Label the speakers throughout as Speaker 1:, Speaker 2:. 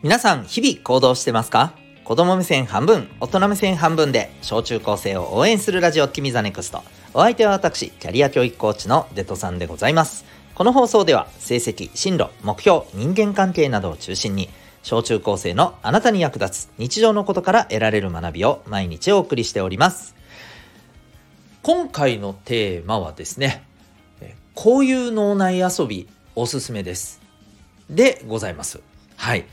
Speaker 1: 皆さん日々行動してますか？子供目線半分大人目線半分で小中高生を応援するラジオ君 the NEXT。お相手は私キャリア教育コーチのデトさんでございます。この放送では成績進路目標人間関係などを中心に小中高生のあなたに役立つ日常のことから得られる学びを毎日お送りしております。今回のテーマはですねこういう脳内遊びおすすめです。でございます。はい。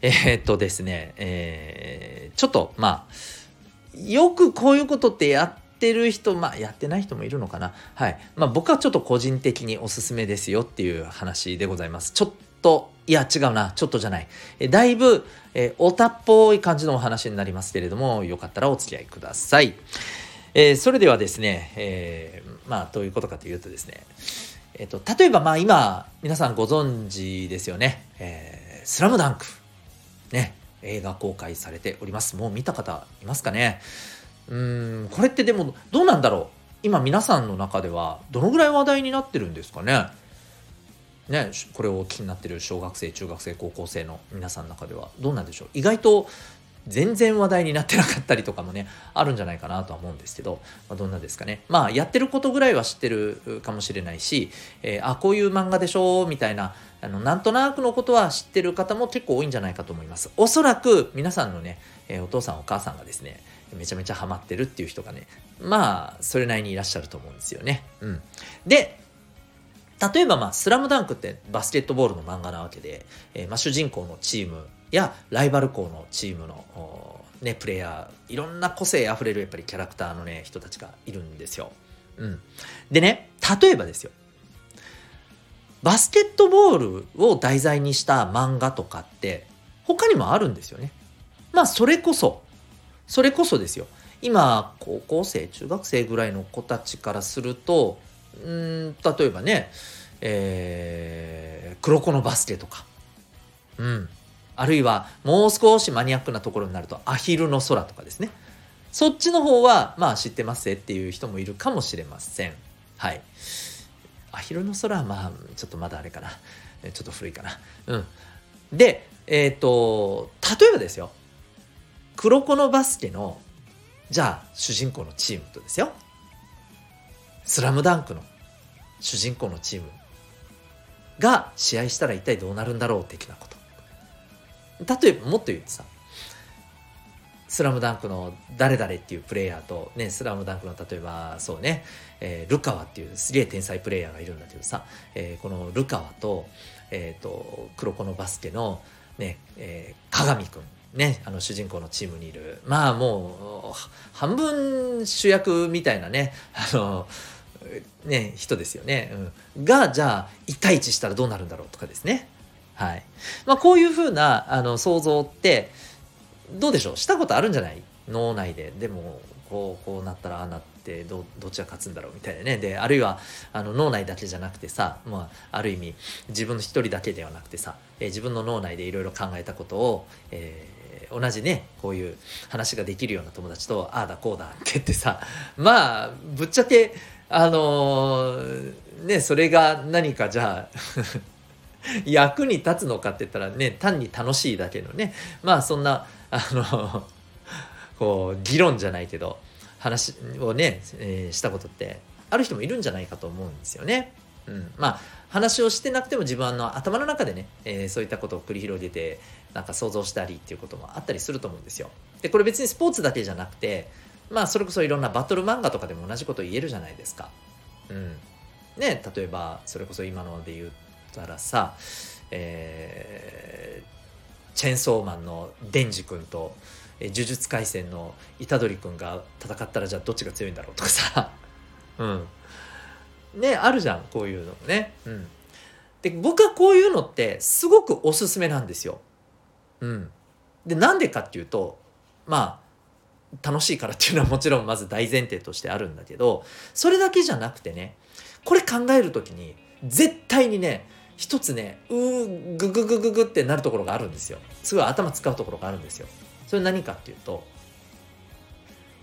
Speaker 1: えー、っとですね、えー、ちょっとまあよくこういうことってやってる人まあやってない人もいるのかな。はい。まあ僕はちょっと個人的におすすめですよっていう話でございます。ちょっといや違うな。ちょっとじゃない。えだいぶ、えー、おたっぽい感じのお話になりますけれどもよかったらお付き合いください、えー、それではですね、えー、まあどういうことかというとですねえっ、と例えばまあ今皆さんご存知ですよね、えー、スラムダンク。ね、映画公開されております。もう見た方いますかね？うーん、これってでもどうなんだろう？今皆さんの中ではどのぐらい話題になってるんですかね？ね、これを気になってる小学生中学生高校生の皆さんの中ではどうなんでしょう？意外と全然話題になってなかったりとかもねあるんじゃないかなとは思うんですけど、まあ、どんなですかね。まあやってることぐらいは知ってるかもしれないし、えー、あこういう漫画でしょみたいなあのなんとなくのことは知ってる方も結構多いんじゃないかと思います。おそらく皆さんのね、えー、お父さんお母さんがですねめちゃめちゃハマってるっていう人がねまあそれなりにいらっしゃると思うんですよね。うん。で例えばまあ「スラムダンクってバスケットボールの漫画なわけで、えー、まあ、主人公のチームやライバル校のチームの、ね、プレイヤーいろんな個性あふれるやっぱりキャラクターのね人たちがいるんですよ。うん、でね例えばですよ。バスケットボールを題材にした漫画とかって他にもあるんですよね。まあそれこそそれこそですよ。今高校生中学生ぐらいの子たちからするとうん例えばねえー、黒子のバスケとか。うん。あるいはもう少しマニアックなところになるとアヒルの空とかですね。そっちの方はまあ知ってますっていう人もいるかもしれません。はい。アヒルの空はまあちょっとまだあれかな。ちょっと古いかな。うん。でえっ、ー、と例えばですよ。黒子のバスケのじゃあ主人公のチームとですよ。スラムダンクの主人公のチームが試合したら一体どうなるんだろう的なこと。例えばもっと言うとさスラムダンクの誰々っていうプレイヤーと、ね、スラムダンクの例えばそうね、えー、ルカワっていうすげえ天才プレイヤーがいるんだけどさ、えー、このルカワと,、えーと、黒子のバスケの、ねえー、鏡くんね、あの主人公のチームにいる。まあもう半分主役みたいなねあのね人ですよね、うん、がじゃあ1対1したらどうなるんだろうとかですね。はい。まあ、こういうふうなあの想像ってどうでしょう？したことあるんじゃない？脳内で。でもこうこうなったらああなってどどっちが勝つんだろうみたいなね。であるいはあの脳内だけじゃなくてさ、まあ、ある意味自分の一人だけではなくてさ、えー、自分の脳内でいろいろ考えたことを、えー、同じねこういう話ができるような友達とああだこうだって言ってさまあぶっちゃけあのー、ねそれが何かじゃあ 役に立つのかって言ったらね単に楽しいだけのねまあそんなあの こう議論じゃないけど話をね、えー、したことってある人もいるんじゃないかと思うんですよね。うん、まあ話をしてなくても自分の頭の中でね、えー、そういったことを繰り広げてなんか想像したりっていうこともあったりすると思うんですよ。でこれ別にスポーツだけじゃなくてまあそれこそいろんなバトル漫画とかでも同じこと言えるじゃないですか。うん、ね例えばそれこそ今ので言うたらさ、えー、チェーンソーマンのデンジ君と、えー、呪術廻戦の虎杖君が戦ったらじゃあどっちが強いんだろうとかさ。うん。ねあるじゃんこういうのね。うん。で僕はこういうのってすごくおすすめなんですよ。うん。でなんでかっていうとまあ楽しいからっていうのはもちろんまず大前提としてあるんだけどそれだけじゃなくてねこれ考える時に絶対にね一つねうーグググググってなるところがあるんですよ。すごい頭使うところがあるんですよ。それ何かっていうと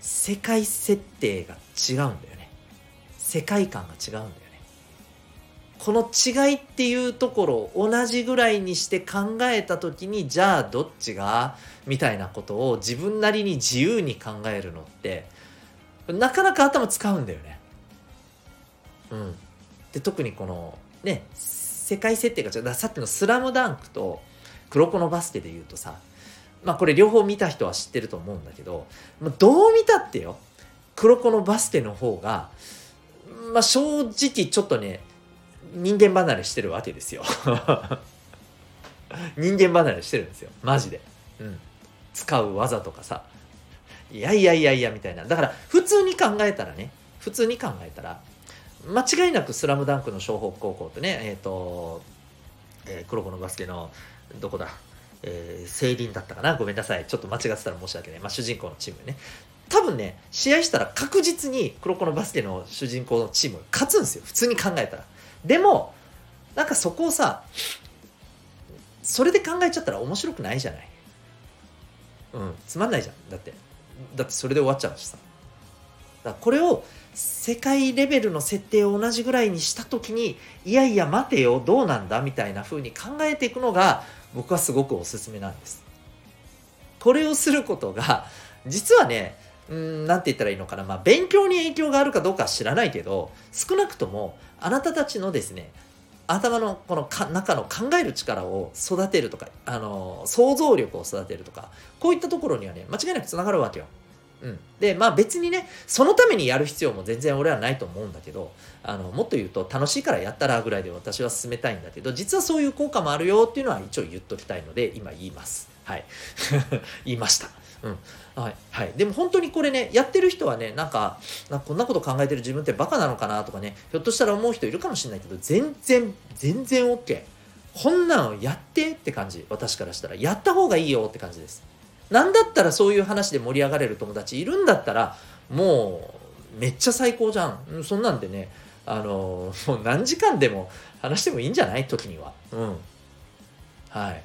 Speaker 1: 世界設定が違うんだよね。世界観が違うんだよね。この違いっていうところを同じぐらいにして考えた時にじゃあどっちがみたいなことを自分なりに自由に考えるのってなかなか頭使うんだよね。うん、で特にこのね世界設定が違うさっきの「スラムダンクと「黒子のバスケ」で言うとさまあこれ両方見た人は知ってると思うんだけど、まあ、どう見たってよ黒子のバスケの方がまあ正直ちょっとね人間離れしてるわけですよ。人間離れしてるんですよ。マジで、うん、使う技とかさ。いやいやいやいやみたいな。だから普通に考えたらね普通に考えたら間違いなく「スラムダンクの湘北高校ってねえっ、ー、と、えー、黒子のバスケのどこだえー、セイリンだったかな？ごめんなさい。ちょっと間違ってたら申し訳ない。まあ、主人公のチームね。多分ね、試合したら確実に黒子のバスケの主人公のチーム勝つんですよ。普通に考えたら。でも、なんかそこをさ、それで考えちゃったら面白くないじゃない。うん、つまんないじゃん。だって。だってそれで終わっちゃうしさ。だからこれを世界レベルの設定を同じぐらいにした時にいやいや待てよどうなんだみたいな風に考えていくのが僕はすごくおすすめなんです。これをすることが実はねうん何て言ったらいいのかなまあ勉強に影響があるかどうかは知らないけど少なくともあなたたちのですね頭のこのか中の考える力を育てるとかあの想像力を育てるとかこういったところにはね間違いなくつながるわけよ。うん、でまあ別にねそのためにやる必要も全然俺はないと思うんだけどあのもっと言うと楽しいからやったらぐらいで私は進めたいんだけど実はそういう効果もあるよっていうのは一応言っときたいので今言います。はい。言いました。うん。はい、はい、でも本当にこれねやってる人はねなんかなんかこんなこと考えてる自分ってバカなのかなとかねひょっとしたら思う人いるかもしれないけど全然全然 OK こんなのやってって感じ。私からしたら。やった方がいいよって感じです。なんだったらそういう話で盛り上がれる友達いるんだったらもうめっちゃ最高じゃん。そんなんでねあのもう何時間でも話してもいいんじゃない？時には。うん。はい。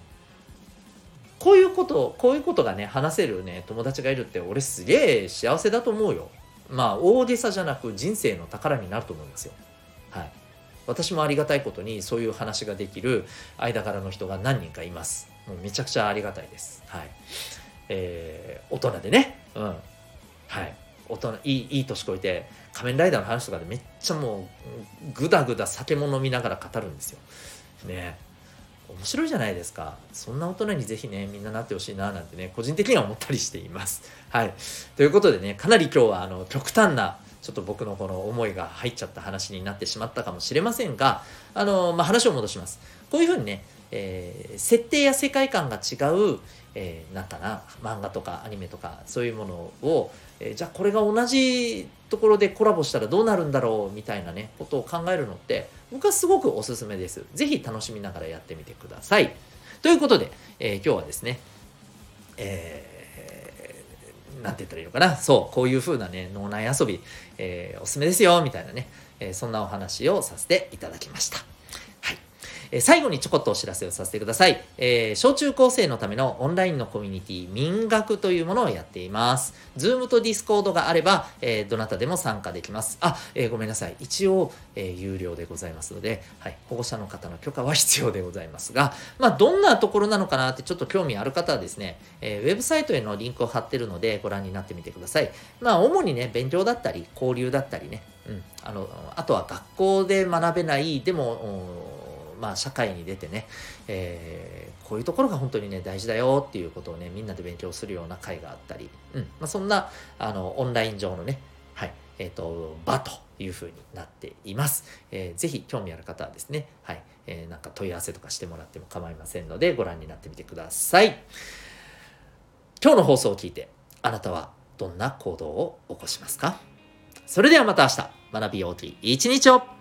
Speaker 1: こういうことこういうことがね話せるね友達がいるって俺すげえ幸せだと思うよ。まあ大げさじゃなく人生の宝になると思いますよ。はい。私もありがたいことにそういう話ができる間柄の人が何人かいます。もうめちゃくちゃありがたいです。はい。えー、大人でね、うん。はい。大人、いい、いい年こえて、仮面ライダーの話とかでめっちゃもう、ぐだぐだ酒も飲みながら語るんですよ。ね面白いじゃないですか。そんな大人にぜひね、みんななってほしいな、なんてね、個人的には思ったりしています。はい。ということでね、かなり今日は、あの、極端な、ちょっと僕のこの思いが入っちゃった話になってしまったかもしれませんが、あの、まあ、話を戻します。こういうふうにね、えー、設定や世界観が違う、えー、なんかな漫画とかアニメとかそういうものを、えー、じゃあこれが同じところでコラボしたらどうなるんだろうみたいなねことを考えるのって僕はすごくおすすめです。ぜひ楽しみながらやってみてください。ということで、えー、今日はですね、えー、なんて言ったらいいのかなそう、こういう風なね、脳内遊び、えー、おすすめですよ、みたいなね、えー、そんなお話をさせていただきました。え最後にちょこっとお知らせをさせてください。えー、小中高生のためのオンラインのコミュニティ、民学というものをやっています。Zoom と Discord があれば、えー、どなたでも参加できます。あ、えー、ごめんなさい。一応、え有料でございますので、はい、保護者の方の許可は必要でございますが、まあ、どんなところなのかなってちょっと興味ある方はですね、えウェブサイトへのリンクを貼ってるのでご覧になってみてください。まあ、主にね、勉強だったり、交流だったりね、うん、あの、あとは学校で学べない、でも、まあ、社会に出てね、えー、こういうところが本当にね大事だよっていうことをねみんなで勉強するような会があったり、うん。まあ、そんなあのオンライン上のね、はい。えーと、場というふうになっています。えー、ぜひ興味ある方はですね、はい。えー、なんか問い合わせとかしてもらっても構いませんのでご覧になってみてください。今日の放送を聞いてあなたはどんな行動を起こしますか？それではまた明日。学びようといい一日を。